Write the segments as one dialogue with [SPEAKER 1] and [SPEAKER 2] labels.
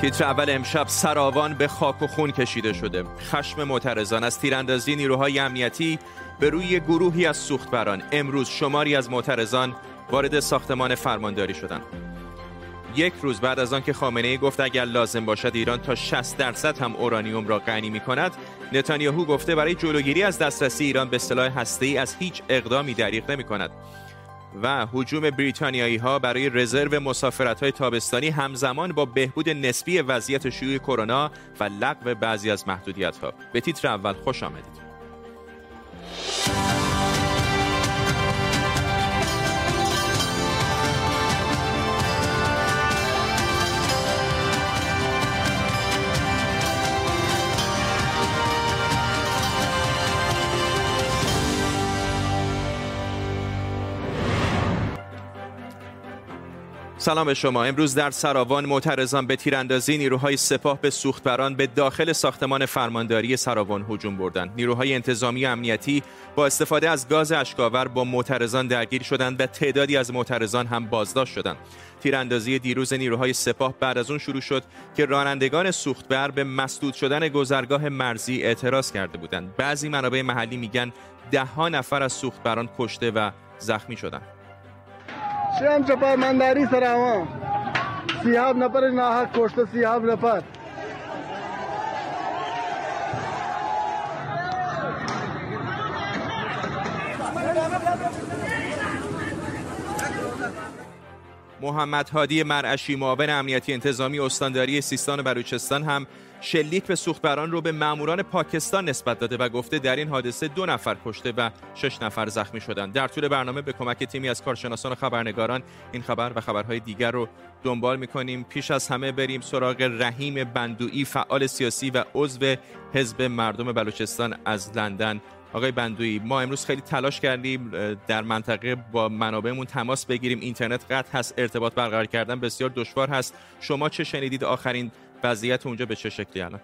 [SPEAKER 1] تیتر اول امشب سراوان به خاک و خون کشیده شده. خشم معترضان از تیراندازی نیروهای امنیتی به روی گروهی از سوختبران. امروز شماری از معترضان وارد ساختمان فرمانداری شدند یک روز بعد از آنکه خامنه ای گفت اگر لازم باشد ایران تا 60 درصد هم اورانیوم را غنی می کند نتانیاهو گفته برای جلوگیری از دسترسی ایران به سلاح هسته‌ای از هیچ اقدامی دریغ نمی کند. و حجوم بریتانیایی ها برای رزرو مسافرت های تابستانی همزمان با بهبود نسبی وضعیت شیوع کرونا و لغو بعضی از محدودیت ها به تیتر اول خوش آمدید. سلام به شما. امروز در سراوان معترضان به تیراندازی نیروهای سپاه به سوختبران به داخل ساختمان فرمانداری سراوان هجوم بردند. نیروهای انتظامی و امنیتی با استفاده از گاز اشکاور با معترضان درگیر شدند و تعدادی از معترضان هم بازداشت شدند. تیراندازی دیروز نیروهای سپاه بعد از اون شروع شد که رانندگان سوختبر به مسدود شدن گذرگاه مرزی اعتراض کرده بودند. بعضی منابع محلی میگن ده ها نفر از سوختبران کشته و زخمی شدند.
[SPEAKER 2] شم چپا منداری سراما سیاب نفر ناحق کشته سیاب نفر.
[SPEAKER 1] محمد هادی مرعشی معاون امنیتی انتظامی استانداری سیستان و بلوچستان هم شلیک به سوختبران رو به ماموران پاکستان نسبت داده و گفته در این حادثه دو نفر کشته و شش نفر زخمی شدند. در طول برنامه به کمک تیمی از کارشناسان و خبرنگاران این خبر و خبرهای دیگر رو دنبال می‌کنیم. پیش از همه بریم سراغ رحیم بندویی فعال سیاسی و عضو حزب مردم بلوچستان از لندن. آقای بندویی ما امروز خیلی تلاش کردیم در منطقه با منابعمون تماس بگیریم. اینترنت قطع هست ارتباط برقرار کردن بسیار دشوار هست. شما چه شنیدید آخرین وضعیت اونجا به چه شکلی الان؟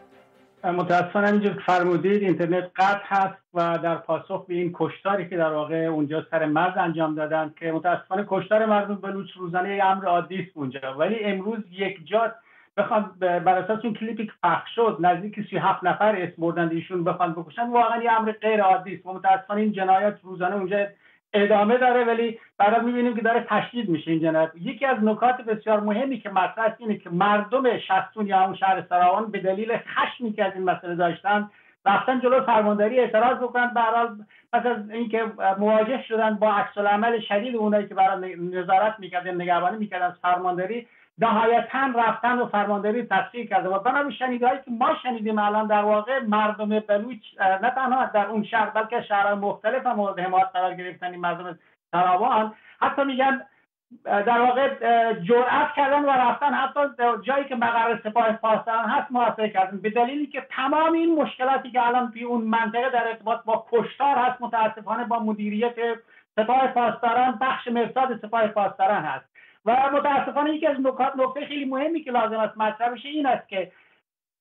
[SPEAKER 3] متاسفانه اینجور فرمودید اینترنت قطع هست و در پاسخ به این کشتاری که در واقع اونجا سر مرز انجام دادن که متاسفانه کشتار مردم بلوچ روزانه امر عادی است اونجا. ولی امروز یک جا بخوان بر اساس اون کلیپی که پخش شد نزدیک 37 نفر اسم بردن ایشون بخوان بکشن واقعا یه امر غیر عادی است. متاسفانه این جنایت روزانه اونجا ادامه داره ولی برای می‌بینیم که داره تشدید میشه این جنایت. یکی از نکات بسیار مهمی که مطرح اینه که مردم شستون یا اون شهر سراوان به دلیل خشمی که از این مسئله داشتن رفتن جلو فرمانداری اعتراض بکنن. به پس از اینکه مواجه شدن با عکس العمل شدید اونایی که برای نظارت می‌کردن نگهبانی می‌کردن از فرمانداری نهایتا رفتن و فرمانداری تصفیه کرده و بنابراین شنیدهایی که ما شنیدیم الان در واقع مردم بلوچ نه تنها در اون شهر بلکه شهرهای مختلف هم مورد حمایت قرار گرفتن این مردم تراوان حتی میگن در واقع جرأت کردن و رفتن. حتی جایی که مقر سپاه پاسداران هست محاصره کردن. به دلیلی که تمام این مشکلاتی که الان توی اون منطقه در ارتباط با کشتار هست متاسفانه با مدیریت سپاه پاسداران بخش مرصاد سپاه پاسداران هست. و متاسفانه یکی از نکات نکته خیلی مهمی که لازم است مطرح بشه این است که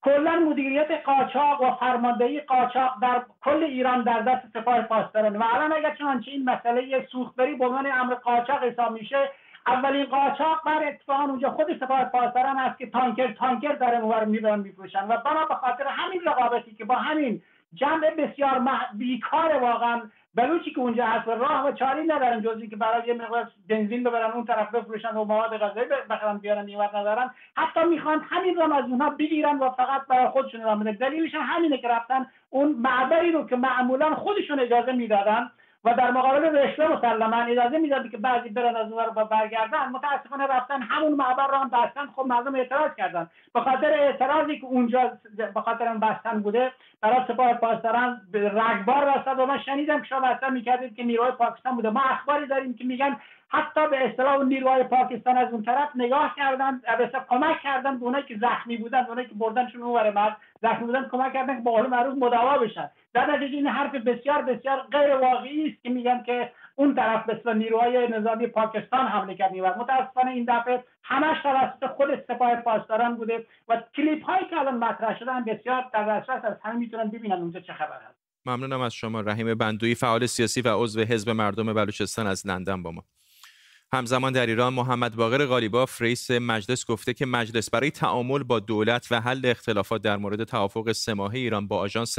[SPEAKER 3] کلا مدیریت قاچاق و فرماندهی قاچاق در کل ایران در دست سپاه پاسداران و الان اگر چنانچه این مسئله سوختبری به عنوان امر قاچاق حساب میشه اولین قاچاق بر اتفاقا اونجا خود سپاه پاسداران است که تانکر تانکر در اونور می‌برن میفروشن و بنا به خاطر همین رقابتی که با همین جمع بسیار بیکار واقعا بلوچی که اونجا هست راه و چاری ندارن جزی که برای یه مقدار بنزین ببرن اون طرف بفروشن و مواد غذایی بخرن بیارن نیوت ندارن. حتی می‌خوان همین رو از اونها بگیرن و فقط برای خودشون رو دلیلش همینه که رفتن اون معبری رو که معمولا خودشون اجازه می‌دادن و در مقابل رشوه مسلما اجازه می‌دادی که بعضی برن از اونور و برگردن. متاسفانه رفتن همون معبر رو هم بستن. خب مردم اعتراض کردن. به خاطر اعتراضی که اونجا به خاطر اون بستن بوده برای سپاه پاسداران رگبار رسد و من شنیدم که شما اصلا می‌کردید که نیروهای پاکستان بوده. ما اخباری داریم که میگن حتی به اصطلاح نیروهای پاکستان از اون طرف نگاه کردن به کمک کردن به اونایی که زخمی بودن اونایی که بردنشون اونور مرز زخمی بودن کمک کردن که با قول معروف مداوا بشن. در نتیجه این حرف بسیار بسیار غیر واقعی است که میگن که اون طرف به نیروهای نظامی پاکستان حمله کرد. و متاسفانه این دفعه همش توسط خود سپاه پاسداران بوده و کلیپ هایی که الان مطرح شدن بسیار در دسترس از همه می‌تونن ببینن اونجا چه خبر هست.
[SPEAKER 1] ممنونم از شما رحیم بندوی فعال سیاسی و عضو حزب مردم بلوچستان از لندن با ما. همزمان در ایران محمد باقر غالیباف رئیس مجلس گفته که مجلس برای تعامل با دولت و حل اختلافات در مورد توافق سه ایران با آژانس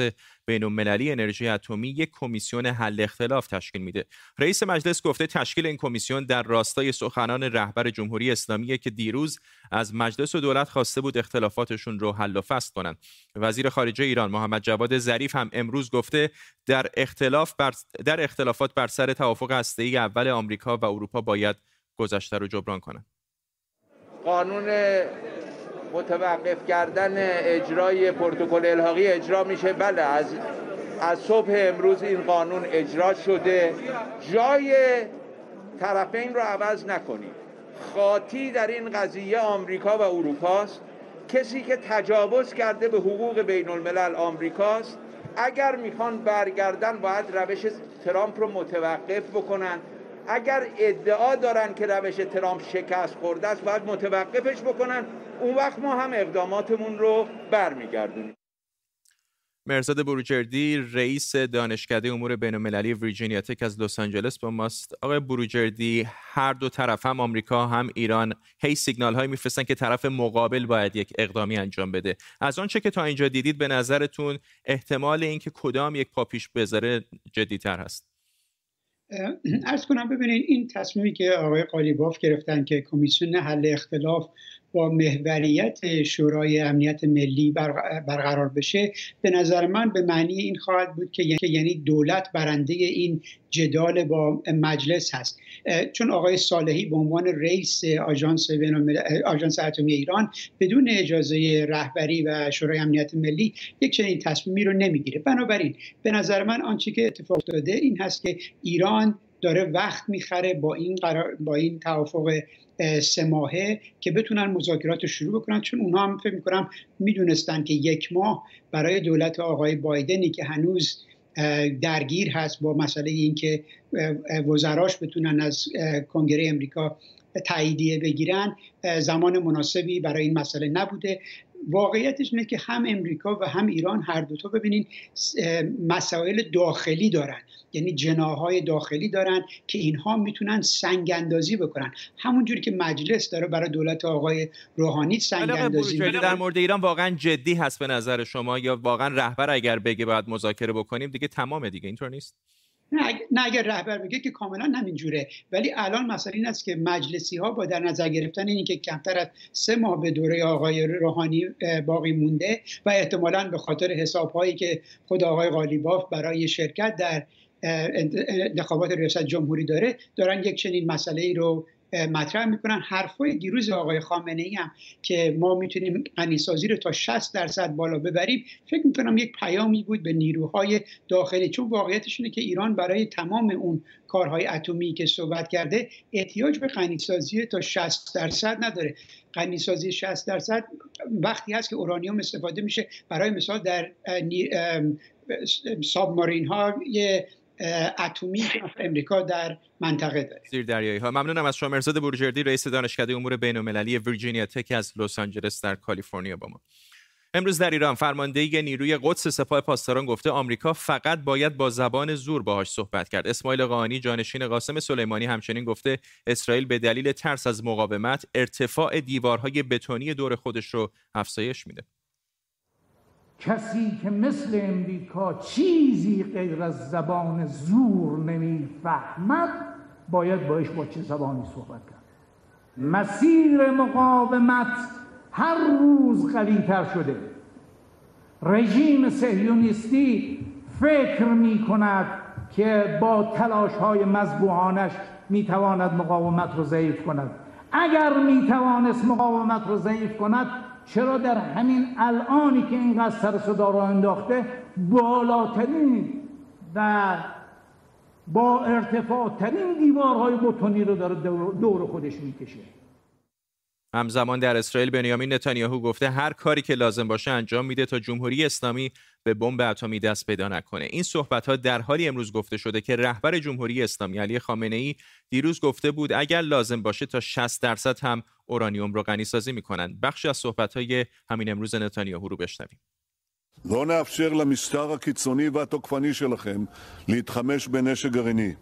[SPEAKER 1] بین‌المللی انرژی اتمی یک کمیسیون حل اختلاف تشکیل میده. رئیس مجلس گفته تشکیل این کمیسیون در راستای سخنان رهبر جمهوری اسلامی که دیروز از مجلس و دولت خواسته بود اختلافاتشون رو حل و فصل کنند. وزیر خارجه ایران محمد جواد ظریف هم امروز گفته در اختلاف بر در اختلافات بر سر توافق هسته‌ای اول آمریکا و اروپا باید گذشته رو جبران کنند.
[SPEAKER 4] قانون متوقف کردن اجرای پروتکل الحاقی اجرا میشه. بله از از صبح امروز این قانون اجرا شده. جای طرفین رو عوض نکنید. خاطی در این قضیه آمریکا و اروپاست. کسی که تجاوز کرده به حقوق بین الملل آمریکاست. اگر می‌خوان برگردن باید روش ترامپ رو متوقف بکنن. اگر ادعا دارن که روش ترامپ شکست خورده است باید متوقفش بکنن. اون وقت ما هم اقداماتمون رو برمیگردونیم.
[SPEAKER 1] مرزاد بروجردی رئیس دانشکده امور بین‌المللی ویرجینیا تک از لس آنجلس با ماست. آقای بروجردی هر دو طرف هم آمریکا هم ایران هی سیگنال هایی میفرستن که طرف مقابل باید یک اقدامی انجام بده. از آنچه که تا اینجا دیدید به نظرتون احتمال اینکه کدام یک پا پیش بذاره جدیتر هست؟
[SPEAKER 5] ارز کنم ببینید این تصمیمی که آقای قالیباف گرفتن که کمیسیون حل اختلاف با محوریت شورای امنیت ملی برقرار بشه به نظر من به معنی این خواهد بود که یعنی دولت برنده این جدال با مجلس هست. چون آقای صالحی به عنوان رئیس آژانس آژانس اتمی ایران بدون اجازه رهبری و شورای امنیت ملی یک چنین تصمیمی رو نمی‌گیره. بنابراین به نظر من آنچه که اتفاق داده این هست که ایران داره وقت می‌خره با این قرار با این توافق سه ماهه که بتونن مذاکرات رو شروع بکنن چون اونها هم فکر می‌کنم می‌دونستن که یک ماه برای دولت آقای بایدنی که هنوز درگیر هست با مسئله اینکه وزراش بتونن از کنگره امریکا تاییدیه بگیرن زمان مناسبی برای این مسئله نبوده. واقعیتش اینه که هم امریکا و هم ایران هر دوتا ببینین مسائل داخلی دارن. یعنی جناهای داخلی دارن که اینها می‌تونن سنگ اندازی بکنن. همونجوری که مجلس داره برای دولت آقای روحانی سنگ اندازی
[SPEAKER 1] در مورد ایران واقعا جدی هست به نظر شما یا واقعا رهبر اگر بگه باید مذاکره بکنیم دیگه تمامه دیگه اینطور نیست؟
[SPEAKER 5] نه اگر رهبر بگه که کاملا همینجوره ولی الان مسئله این است که مجلسی ها با در نظر گرفتن اینکه کمتر از سه ماه به دوره آقای روحانی باقی مونده و احتمالا به خاطر حساب هایی که خود آقای غالیباف برای شرکت در انتخابات ریاست جمهوری داره دارن یک چنین مسئله ای رو مطرح می‌کنن. حرفای دیروز آقای خامنه ای هم که ما می‌تونیم غنیسازی رو تا 60 درصد بالا ببریم فکر می‌کنم یک پیامی بود به نیروهای داخلی. چون واقعیتش اینه که ایران برای تمام اون کارهای اتمی که صحبت کرده احتیاج به غنیسازی تا 60 درصد نداره. غنیسازی 60 درصد وقتی هست که اورانیوم استفاده میشه برای مثال در سابمارین ها یه اتمی امریکا در منطقه داره.
[SPEAKER 1] زیر دریایی ها ممنونم از شما. مرزاد بورجردی رئیس دانشکده امور بین المللی ویرجینیا تک از لس آنجلس در کالیفرنیا با ما. امروز در ایران فرماندهی نیروی قدس سپاه پاسداران گفته آمریکا فقط باید با زبان زور باهاش صحبت کرد. اسماعیل قانی جانشین قاسم سلیمانی همچنین گفته اسرائیل به دلیل ترس از مقاومت ارتفاع دیوارهای بتونی دور خودش رو افزایش میده.
[SPEAKER 6] کسی که مثل امریکا چیزی غیر از زبان زور نمی‌فهمد باید باش با چه زبانی صحبت کرد. مسیر مقاومت هر روز قویتر شده. رژیم سهیونیستی فکر می کند که با تلاش های مذبوحانش می تواند مقاومت رو ضعیف کند. اگر می توانست مقاومت رو ضعیف کند چرا در همین الانی که اینقدر سر صدا را انداخته بالاترین و با ارتفاع ترین دیوارهای بتونی رو داره دور خودش می‌کشه.
[SPEAKER 1] همزمان در اسرائیل بنیامین نتانیاهو گفته هر کاری که لازم باشه انجام میده تا جمهوری اسلامی به بمب اتمی دست پیدا نکنه. این صحبت ها در حالی امروز گفته شده که رهبر جمهوری اسلامی علی خامنه ای دیروز گفته بود اگر لازم باشه تا 60 درصد هم اورانیوم رو غنی سازی میکنن بخشی از صحبت های همین امروز نتانیاهو رو بشنویم
[SPEAKER 7] לא נאפשר למשטר הקיצוני והתוקפני שלכם להתחמש בנשק גרעיני.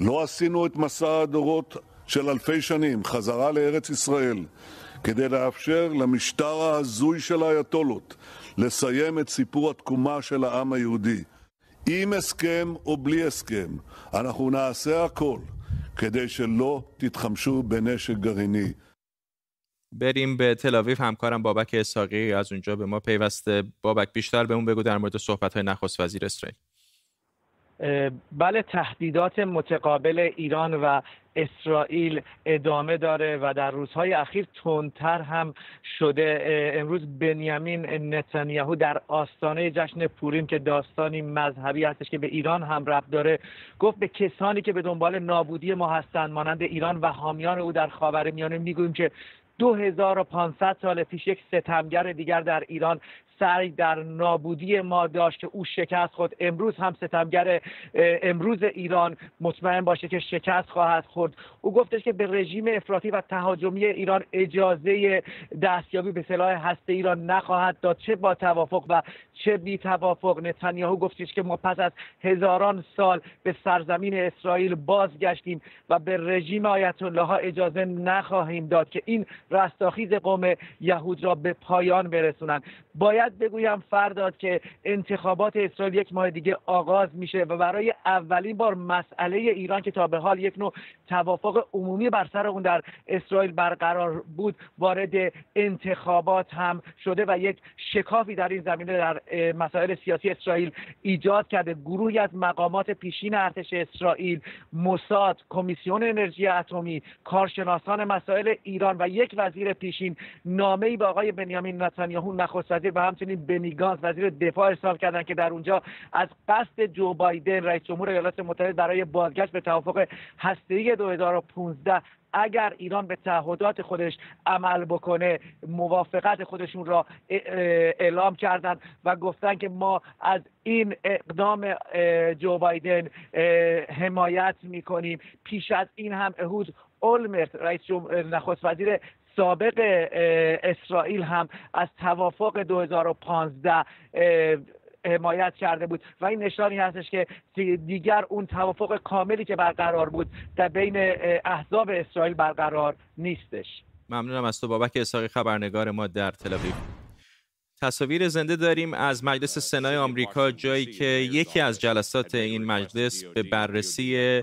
[SPEAKER 7] לא עשינו את מסע הדורות של אלפי שנים חזרה לארץ ישראל כדי לאפשר למשטר ההזוי של האייתולות לסיים את סיפור התקומה של העם היהודי. עם הסכם או בלי הסכם, אנחנו נעשה הכל כדי שלא תתחמשו בנשק גרעיני.
[SPEAKER 1] بریم به تل آویو همکارم بابک اساقی از اونجا به ما پیوسته. بابک بیشتر بهمون بگو در مورد صحبت های نخست وزیر اسرائیل.
[SPEAKER 8] بله تهدیدات متقابل ایران و اسرائیل ادامه داره و در روزهای اخیر تندتر هم شده. امروز بنیامین نتانیاهو در آستانه جشن پوریم که داستانی مذهبی هستش که به ایران هم ربط داره گفت به کسانی که به دنبال نابودی ما هستند مانند ایران و حامیان او در خاورمیانه می‌گوییم که 2500 سال پیش یک ستمگر دیگر در ایران سعی در نابودی ما داشت که او شکست خود امروز هم ستمگر امروز ایران مطمئن باشه که شکست خواهد خورد. او گفتش که به رژیم افراطی و تهاجمی ایران اجازه دستیابی به سلاح هسته ایران نخواهد داد. چه با توافق و چه بی توافق. نتانیاهو گفتش که ما پس از هزاران سال به سرزمین اسرائیل بازگشتیم و به رژیم آیت الله ها اجازه نخواهیم داد که این رستاخیز قوم یهود را به پایان برسونند. باید بگویم فرداد که انتخابات اسرائیل یک ماه دیگه آغاز میشه و برای اولین بار مسئله ایران که تا به حال یک نوع توافق عمومی بر سر اون در اسرائیل برقرار بود وارد انتخابات هم شده و یک شکافی در این زمینه در مسائل سیاسی اسرائیل ایجاد کرده. گروهی از مقامات پیشین ارتش اسرائیل موساد کمیسیون انرژی اتمی کارشناسان مسائل ایران و یک وزیر پیشین نامه ای به آقای بنیامین نتانیاهو نخست وزیر و همچنین بنی گانس وزیر دفاع ارسال کردن که در اونجا از قصد جو بایدن رئیس جمهور ایالات متحده برای بازگشت به توافق هسته‌ای 2015 اگر ایران به تعهدات خودش عمل بکنه موافقت خودشون را اعلام کردند و گفتن که ما از این اقدام جو بایدن حمایت می‌کنیم. پیش از این هم اهود اولمرت رئیس نخست وزیر سابق اسرائیل هم از توافق 2015 حمایت کرده بود. و این نشانی هستش که دیگر اون توافق کاملی که برقرار بود در بین احزاب اسرائیل برقرار نیستش.
[SPEAKER 1] ممنونم از تو بابک اساقی خبرنگار ما در تل‌آویو تصاویر زنده داریم از مجلس سنای آمریکا جایی که یکی از جلسات این مجلس به بررسی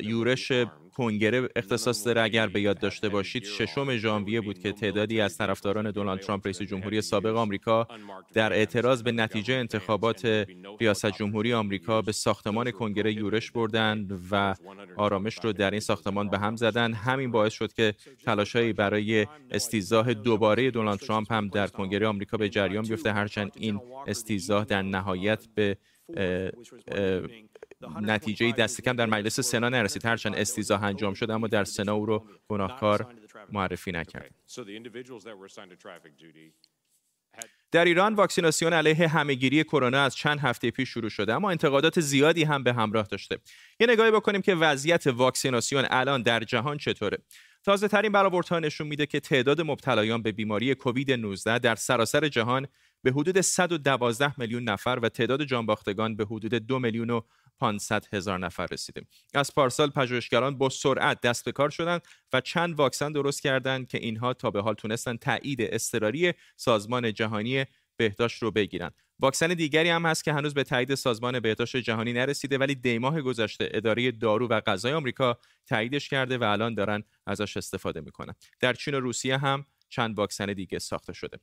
[SPEAKER 1] یورش کنگره اختصاص داره. اگر به یاد داشته باشید ششم ژانویه بود که تعدادی از طرفداران دونالد ترامپ رئیس جمهوری سابق آمریکا در اعتراض به نتیجه انتخابات ریاست جمهوری آمریکا به ساختمان کنگره یورش بردند و آرامش رو در این ساختمان به هم زدن. همین باعث شد که تلاشهایی برای استیزاه دوباره دونالد ترامپ هم در کنگره آمریکا به جریان بیفته. هرچند این استیزاه در نهایت به نتیجه دست کم در مجلس سنا نرسید. هرچند استیزا انجام شد اما در سنا او رو گناهکار معرفی نکرد. در ایران واکسیناسیون علیه همهگیری کرونا از چند هفته پیش شروع شده اما انتقادات زیادی هم به همراه داشته. یه نگاهی بکنیم که وضعیت واکسیناسیون الان در جهان چطوره. تازه ترین برآوردها نشون میده که تعداد مبتلایان به بیماری کووید 19 در سراسر جهان به حدود 112 میلیون نفر و تعداد جانباختگان به حدود 2 میلیون و 500 هزار نفر رسیده از پارسال پژوهشگران با سرعت دست به کار شدند و چند واکسن درست کردند که اینها تا به حال تونستن تایید اضطراری سازمان جهانی بهداشت رو بگیرن. واکسن دیگری هم هست که هنوز به تایید سازمان بهداشت جهانی نرسیده ولی دیماه گذشته اداره دارو و غذای آمریکا تاییدش کرده و الان دارن ازش استفاده می‌کنن. در چین و روسیه هم چند واکسن دیگه ساخته شده.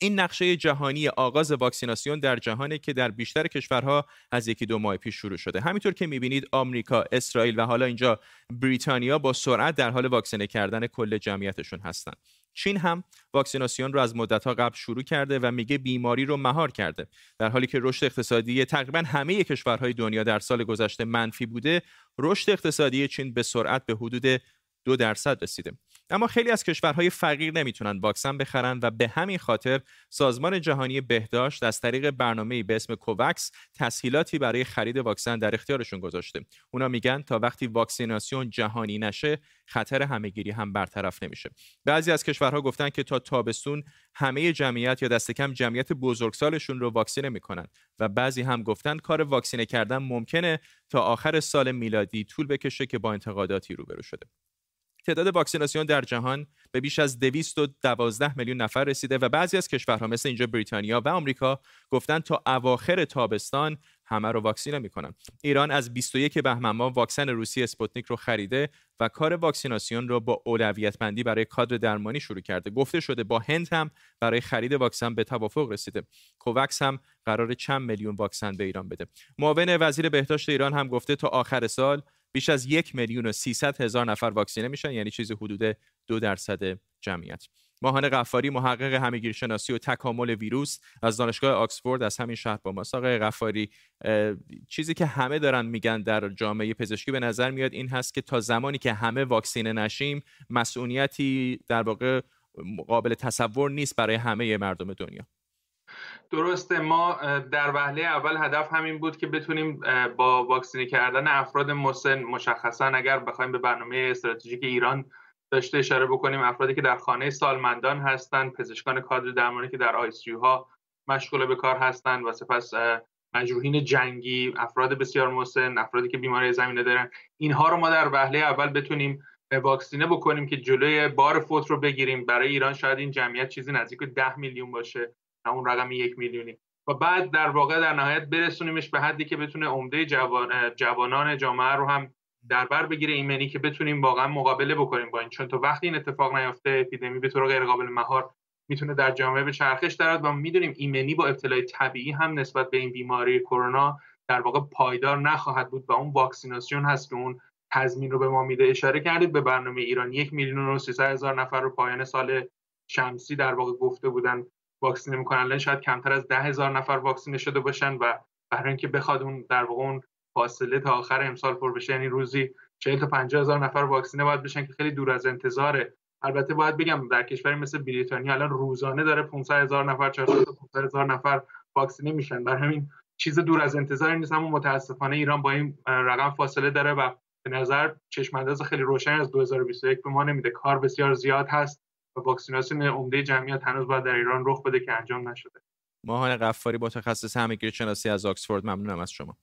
[SPEAKER 1] این نقشه جهانی آغاز واکسیناسیون در جهانی که در بیشتر کشورها از یکی دو ماه پیش شروع شده. همینطور که می‌بینید آمریکا اسرائیل و حالا اینجا بریتانیا با سرعت در حال واکسینه کردن کل جمعیتشون هستند چین هم واکسیناسیون رو از مدتها قبل شروع کرده و میگه بیماری رو مهار کرده. در حالی که رشد اقتصادی تقریبا همه کشورهای دنیا در سال گذشته منفی بوده رشد اقتصادی چین به سرعت به حدود دو درصد رسیده. اما خیلی از کشورهای فقیر نمی‌تونن واکسن بخرن و به همین خاطر سازمان جهانی بهداشت از طریق برنامه‌ای به اسم کووکس تسهیلاتی برای خرید واکسن در اختیارشون گذاشته. اونا میگن تا وقتی واکسیناسیون جهانی نشه خطر همهگیری هم برطرف نمیشه. بعضی از کشورها گفتن که تا تابستون همه جمعیت یا دست کم جمعیت بزرگسالشون رو واکسینه می‌کنن و بعضی هم گفتن کار واکسینه کردن ممکنه تا آخر سال میلادی طول بکشه که با انتقاداتی روبرو شده. تعداد واکسیناسیون در جهان به بیش از 212 میلیون نفر رسیده و بعضی از کشورها مثل اینجا بریتانیا و آمریکا گفتن تا اواخر تابستان همه رو واکسینه می‌کنن. ایران از 21 بهمن ماه واکسن روسی اسپوتنیک رو خریده و کار واکسیناسیون رو با اولویت بندی برای کادر درمانی شروع کرده. گفته شده با هند هم برای خرید واکسن به توافق رسیده. کوواکس هم قراره چند میلیون واکسن به ایران بده. معاون وزیر بهداشت ایران هم گفته تا آخر سال بیش از یک میلیون و 300 هزار نفر واکسینه میشن یعنی چیزی حدود دو درصد جمعیت. ماهان غفاری محقق همگیرشناسی و تکامل ویروس از دانشگاه آکسفورد از همین شهر با ماست. آقای غفاری چیزی که همه دارن میگن در جامعه پزشکی به نظر میاد این هست که تا زمانی که همه واکسینه نشیم مسئولیتی در واقع قابل تصور نیست برای همه مردم دنیا.
[SPEAKER 9] درسته ما در وهله اول هدف همین بود که بتونیم با واکسینه کردن افراد مسن مشخصا اگر بخوایم به برنامه استراتژیک ایران داشته اشاره بکنیم افرادی که در خانه سالمندان هستند پزشکان کادر درمانی که در آیسیو ها مشغول به کار هستند و سپس مجروحین جنگی افراد بسیار مسن افرادی که بیماری زمینه دارن اینها رو ما در وهله اول بتونیم واکسینه بکنیم که جلوی بار فوت رو بگیریم. برای ایران شاید این جمعیت چیزی نزدیک به 10 میلیون باشه. همون رقم یک میلیونی. و بعد در واقع در نهایت برسونیمش به حدی که بتونه عمده جوان، جوانان جامعه رو هم در بر بگیره. ایمنی که بتونیم واقعا مقابله بکنیم با این. چون تا وقتی این اتفاق نیفته اپیدمی به طور غیر قابل مهار می‌تونه در جامعه به چرخش درد و می‌دونیم ایمنی با ابتلای طبیعی هم نسبت به این بیماری کرونا در واقع پایدار نخواهد بود و اون واکسیناسیون هست که اون تضمین رو به ما میده. اشاره کردید به برنامه ایران. یک میلیون و هزار نفر رو پایان سال شمسی در واقع گفته بودن. واکسینه می‌کنن. الان شاید کمتر از ده هزار نفر واکسینه شده باشن و برای اینکه بخواد اون در واقع اون فاصله تا آخر امسال پر بشه یعنی روزی 40 تا 50 هزار نفر واکسینه باید بشن که خیلی دور از انتظاره. البته باید بگم در کشوری مثل بریتانیا الان روزانه داره 500 هزار نفر 400 تا 500 هزار نفر واکسینه میشن. برای همین چیز دور از انتظار نیست اما متاسفانه ایران با این رقم فاصله داره و به نظر چشم خیلی روشن از 2021 به ما نمیده. کار بسیار زیاد هست. و واکسیناسیون عمده جمعیت هنوز باید در ایران رخ بده که انجام نشده.
[SPEAKER 1] ماهان قفاری متخصص همگیری شناسی از آکسفورد ممنونم از شما.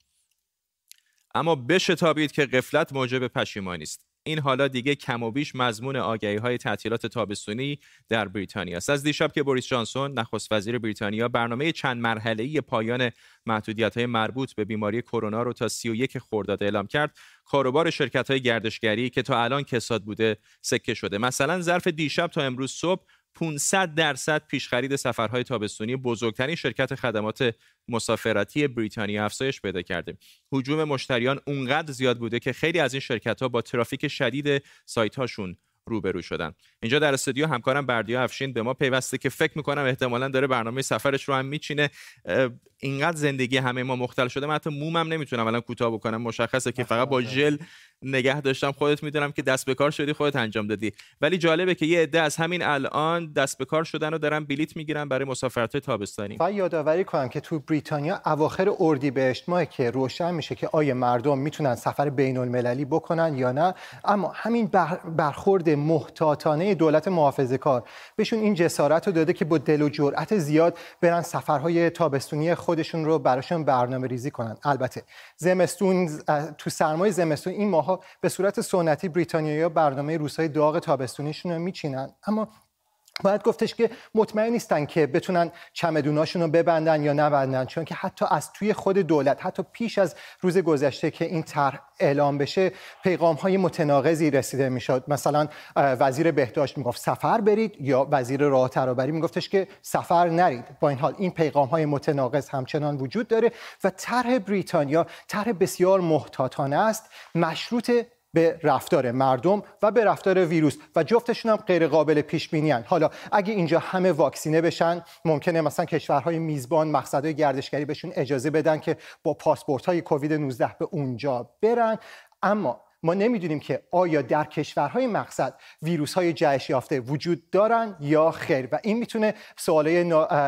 [SPEAKER 1] اما بشتابید که قفلت موجب پشیمانی است این حالا دیگه کم و بیش مضمون آگهی های تعطیلات تابستونی در بریتانیا است. از دیشب که بوریس جانسون نخست وزیر بریتانیا برنامه چند مرحله پایان محدودیت های مربوط به بیماری کرونا رو تا 31 خرداد اعلام کرد کاروبار شرکت های گردشگری که تا الان کساد بوده سکه شده. مثلا ظرف دیشب تا امروز صبح 500 درصد پیشخرید سفرهای تابستونی بزرگترین شرکت خدمات مسافرتی بریتانیا افزایش پیدا کرده. حجوم مشتریان اونقدر زیاد بوده که خیلی از این شرکت ها با ترافیک شدید سایت هاشون روبرو شدن. اینجا در استودیو همکارم بردیا افشین به ما پیوسته که فکر می‌کنم احتمالا داره برنامه سفرش رو هم میچینه. اینقدر زندگی همه ما مختل شده من حتی مومم نمی‌تونم الان کوتاه بکنم مشخصه که فقط با ژل نگه داشتم خودت می‌دونم که دست به کار شدی خودت انجام دادی. ولی جالبه که یه عده از همین الان دست به کار شدن و دارن بلیت می‌گیرن برای مسافرت تابستانی.
[SPEAKER 10] و یادآوری کنم که تو بریتانیا اواخر اردیبهشت ماه که روشن میشه که آیا مردم می‌تونن سفر بین المللی بکنن یا نه اما همین برخورد محتاطانه دولت محافظه کار. بهشون این جسارت رو داده که با دل و جرأت زیاد برن سفرهای تابستونی خودشون رو براشون برنامه ریزی کنن. البته زمستون تو سرمای زمستون این ماها به صورت سنتی بریتانیایی برنامه روزهای داغ تابستونیشون رو میچینن. اما باید گفتش که مطمئن نیستن که بتونن چمدوناشون رو ببندن یا نبندن چون که حتی از توی خود دولت حتی پیش از روز گذشته که این طرح اعلام بشه پیغام های متناقضی رسیده می‌شد. مثلا وزیر بهداشت می‌گفت سفر برید یا وزیر راه ترابری میگفتش که سفر نرید. با این حال این پیغام های متناقض همچنان وجود داره و طرح بریتانیا طرح بسیار محتاطانه است. مشروط به رفتار مردم و به رفتار ویروس و جفتشون هم غیر قابل پیش بینی حالا اگه اینجا همه واکسینه بشن ممکنه مثلا کشورهای میزبان مقصدهای گردشگری بهشون اجازه بدن که با پاسپورت های کووید 19 به اونجا برن. اما ما نمی‌دونیم که آیا در کشورهای مقصد ویروس های جهش یافته وجود دارن یا خیر. و این می‌تونه سوالای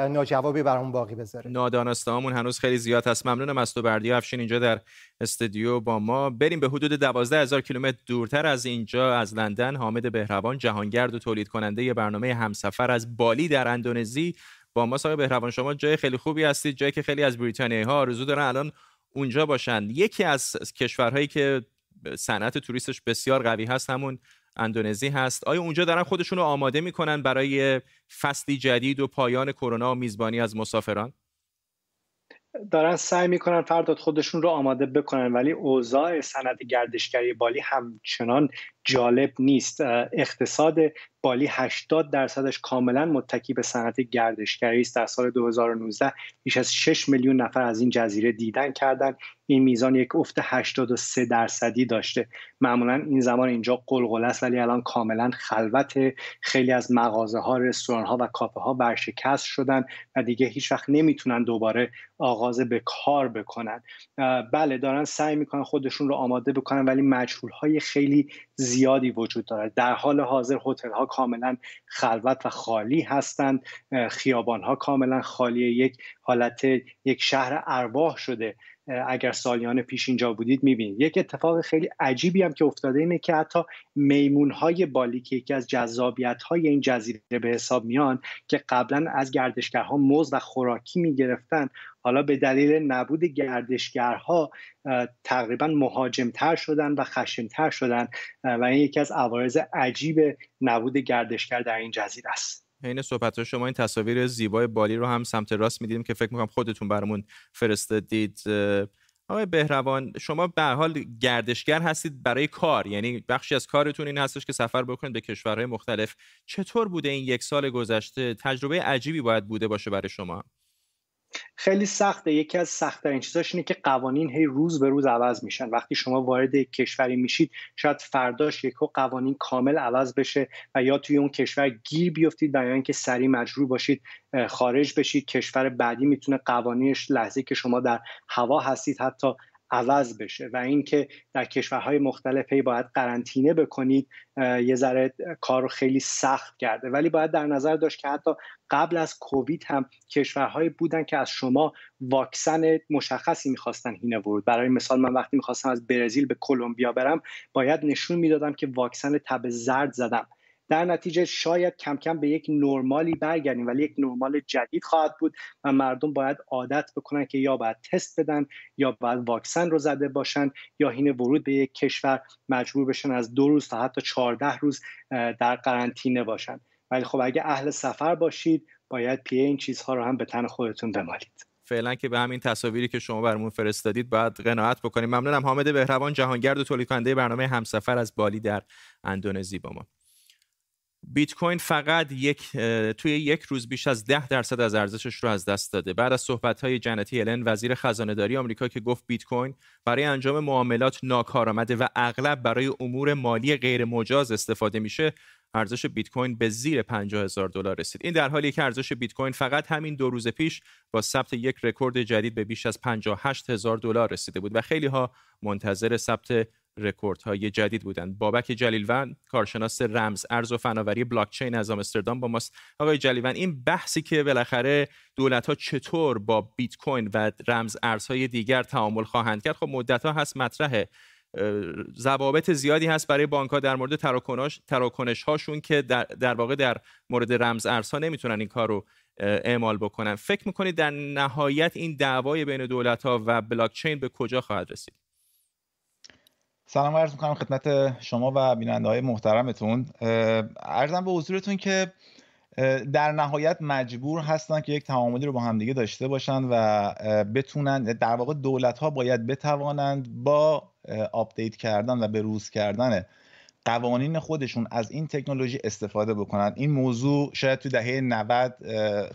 [SPEAKER 10] ناجوابی برامون باقی بذاره.
[SPEAKER 1] نادانسته هنوز خیلی زیاد هست. ممنونم از تو بردی. افشین اینجا در استودیو با ما. بریم به حدود دوازده هزار کیلومتر دورتر از اینجا از لندن. حامد بهروان جهانگرد و تولید کننده برنامه همسفر از بالی در اندونزی. با ما آقای بهروان شما جای خیلی خوبی هستید. جایی که خیلی از بریتانیایی ها آرزو دارن الان اونجا باشن. یکی از کشورهایی که صنعت توریستش بسیار قوی هست همون اندونزی هست. آیا اونجا دارن خودشون رو آماده می‌کنن برای فصلی جدید و پایان کرونا و میزبانی از مسافران؟
[SPEAKER 11] دارن سعی می‌کنن فرداد خودشون رو آماده بکنن ولی اوضاع صنعت گردشگری بالی همچنان جالب نیست. اقتصاد بالی 80 درصدش کاملا متکی به صنعت گردشگری است. در سال 2019 بیش از 6 میلیون نفر از این جزیره دیدن کردن این میزان یک افت 83 درصدی داشته. معمولا این زمان اینجا قلقله است ولی الان کاملا خلوت خیلی از مغازه ها رستوران ها و کافه ها ورشکست شدن و دیگه هیچ وقت نمی‌تونن دوباره آغاز به کار بکنن. بله دارن سعی می‌کنن خودشون رو آماده بکنن ولی مجهول های خیلی زیادی وجود دارد. در حال حاضر هتل ها کاملا خلوت و خالی هستند. خیابان ها کاملا خالی. یک حالت یک شهر ارواح شده. اگر سالیان پیش اینجا بودید می‌بینید. یک اتفاق خیلی عجیبی هم که افتاده اینه که حتی میمون های بالی که یکی از جذابیت های این جزیره به حساب میان که قبلا از گردشگرها موز و خوراکی می‌گرفتن حالا به دلیل نبود گردشگرها تقریبا مهاجمتر شدن و خشمتر شدن و این یکی از عوارض عجیب نبود گردشگر در این جزیره است.
[SPEAKER 1] حین صحبت شما این تصاویر زیبای بالی رو هم سمت راست می‌دیدیم که فکر می‌کنم خودتون برامون فرستادید. آقای بهروان شما به حال گردشگر هستید برای کار. یعنی بخشی از کارتون این هستش که سفر بکنید به کشورهای مختلف. چطور بوده این یک سال گذشته؟ تجربه عجیبی باید بوده باشه برای شما؟
[SPEAKER 11] خیلی سخته. یکی از سختترین چیزاش اینه که قوانین هی روز به روز عوض میشن. وقتی شما وارد کشوری میشید شاید فرداش یکو قوانین کامل عوض بشه و یا توی اون کشور گیر بیفتید و یا اینکه سریع مجبور باشید خارج بشید. کشور بعدی می‌تونه قوانینش لحظه که شما در هوا هستید حتی عوض بشه و اینکه در کشورهای مختلف هی باید قرنطینه بکنید یه ذره کار خیلی سخت کرده. ولی باید در نظر داشت که حتی قبل از کووید هم کشورهایی بودن که از شما واکسن مشخصی می‌خواستن هینه ورود. برای مثال من وقتی می‌خواستم از برزیل به کلمبیا برم باید نشون می‌دادم که واکسن تب زرد زدم. در نتیجه شاید کم کم به یک نرمالی برگردیم ولی یک نرمال جدید خواهد بود و مردم باید عادت بکنن که یا باید تست بدن یا باید واکسن رو زده باشن یا هین ورود به یک کشور مجبور بشن از دو روز تا حتی چهارده روز در قرنطینه باشن. ولی خب اگه اهل سفر باشید باید پیه این چیزها رو هم به تن خودتون بمالید.
[SPEAKER 1] فعلا که به همین تصاویری که شما برامون فرستادید باید قناعت بکنیم. ممنونم. حامد بهروان جهانگرد و تولید کننده برنامه همسفر از بالی در اندونزی با ما. بیت کوین فقط یک توی یک روز بیش از ده درصد از ارزشش رو از دست داده. بعد از صحبت های جنتی الن وزیر خزانه داری آمریکا که گفت بیت کوین برای انجام معاملات ناکارآمده و اغلب برای امور مالی غیر مجاز استفاده میشه ارزش بیت کوین به زیر 50 هزار دلار رسید. این در حالی که ارزش بیت کوین فقط همین دو روز پیش با ثبت یک رکورد جدید به بیش از 58 هزار دلار رسیده بود و خیلی ها منتظر ثبت های جدید بودند بابک جلیلوند کارشناس رمز ارز و فناوری بلاکچین از آمستردام با ماست. آقای جلیلوند این بحثی که بالاخره دولت ها چطور با بیت کوین و رمز ارزهای دیگر تعامل خواهند کرد خب مدت ها هست مطرحه. ضوابط زیادی هست برای بانک ها در مورد تراکنش تراکنش هاشون که در, در واقع در مورد رمز ارزها نمی‌تونن این کار رو اعمال بکنن. فکر می‌کنید در نهایت این دعوای بین دولت ها و بلاکچین به کجا خواهد رسید؟
[SPEAKER 12] سلام عرض می‌کنم خدمت شما و بیننده های محترمتون ارزم به حضورتون که در نهایت مجبور هستن که یک تعاملی رو با همدیگه داشته باشن و بتونن در واقع دولت ها باید بتوانند با update کردن و به کردن قوانین خودشون از این تکنولوژی استفاده بکنن. این موضوع شاید تو دهه 90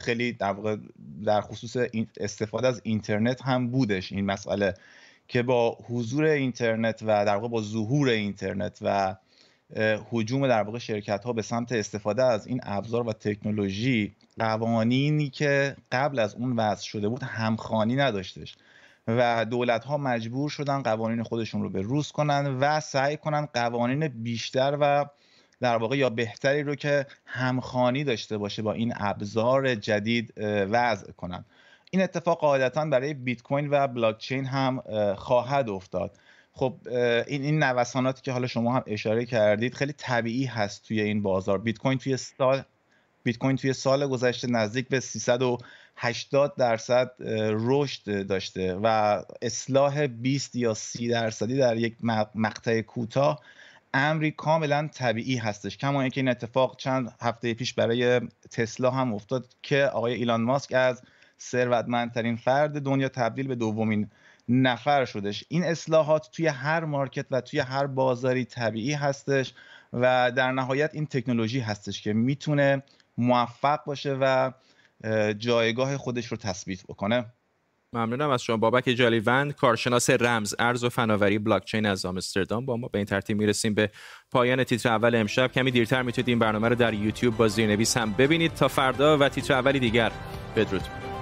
[SPEAKER 12] خیلی در واقع در خصوص استفاده از اینترنت هم بودش این مسئله که با حضور اینترنت و در واقع با ظهور اینترنت و هجوم در واقع شرکت ها به سمت استفاده از این ابزار و تکنولوژی قوانینی که قبل از اون وضع شده بود همخوانی نداشتش و دولت ها مجبور شدن قوانین خودشون رو به روز کنن و سعی کنن قوانین بیشتر و در واقع یا بهتری رو که همخانی داشته باشه با این ابزار جدید وضع کنن. این اتفاق قاعدتا برای بیت کوین و بلاک چین هم خواهد افتاد. خب این این نوساناتی که حالا شما هم اشاره کردید خیلی طبیعی هست توی این بازار. بیت کوین توی سال بیت کوین توی سال گذشته نزدیک به 380 درصد رشد داشته و اصلاح 20 یا 30 درصدی در یک مقطع کوتاه امری کاملا طبیعی هستش. کما اینکه این اتفاق چند هفته پیش برای تسلا هم افتاد که آقای ایلان ماسک از ثروتمندترین فرد دنیا تبدیل به دومین نفر شدش این اصلاحات توی هر مارکت و توی هر بازاری طبیعی هستش و در نهایت این تکنولوژی هستش که می‌تونه موفق باشه و جایگاه خودش رو تثبیت بکنه.
[SPEAKER 1] ممنونم از شما بابک جالیوند کارشناس رمز ارز و فناوری بلاکچین از آمستردام. با ما به این ترتیب می‌رسیم به پایان تیتر اول امشب. کمی دیرتر می‌تونید این برنامه رو در یوتیوب با زیرنویس هم ببینید. تا فردا و تیتر اولی دیگر. بدرود.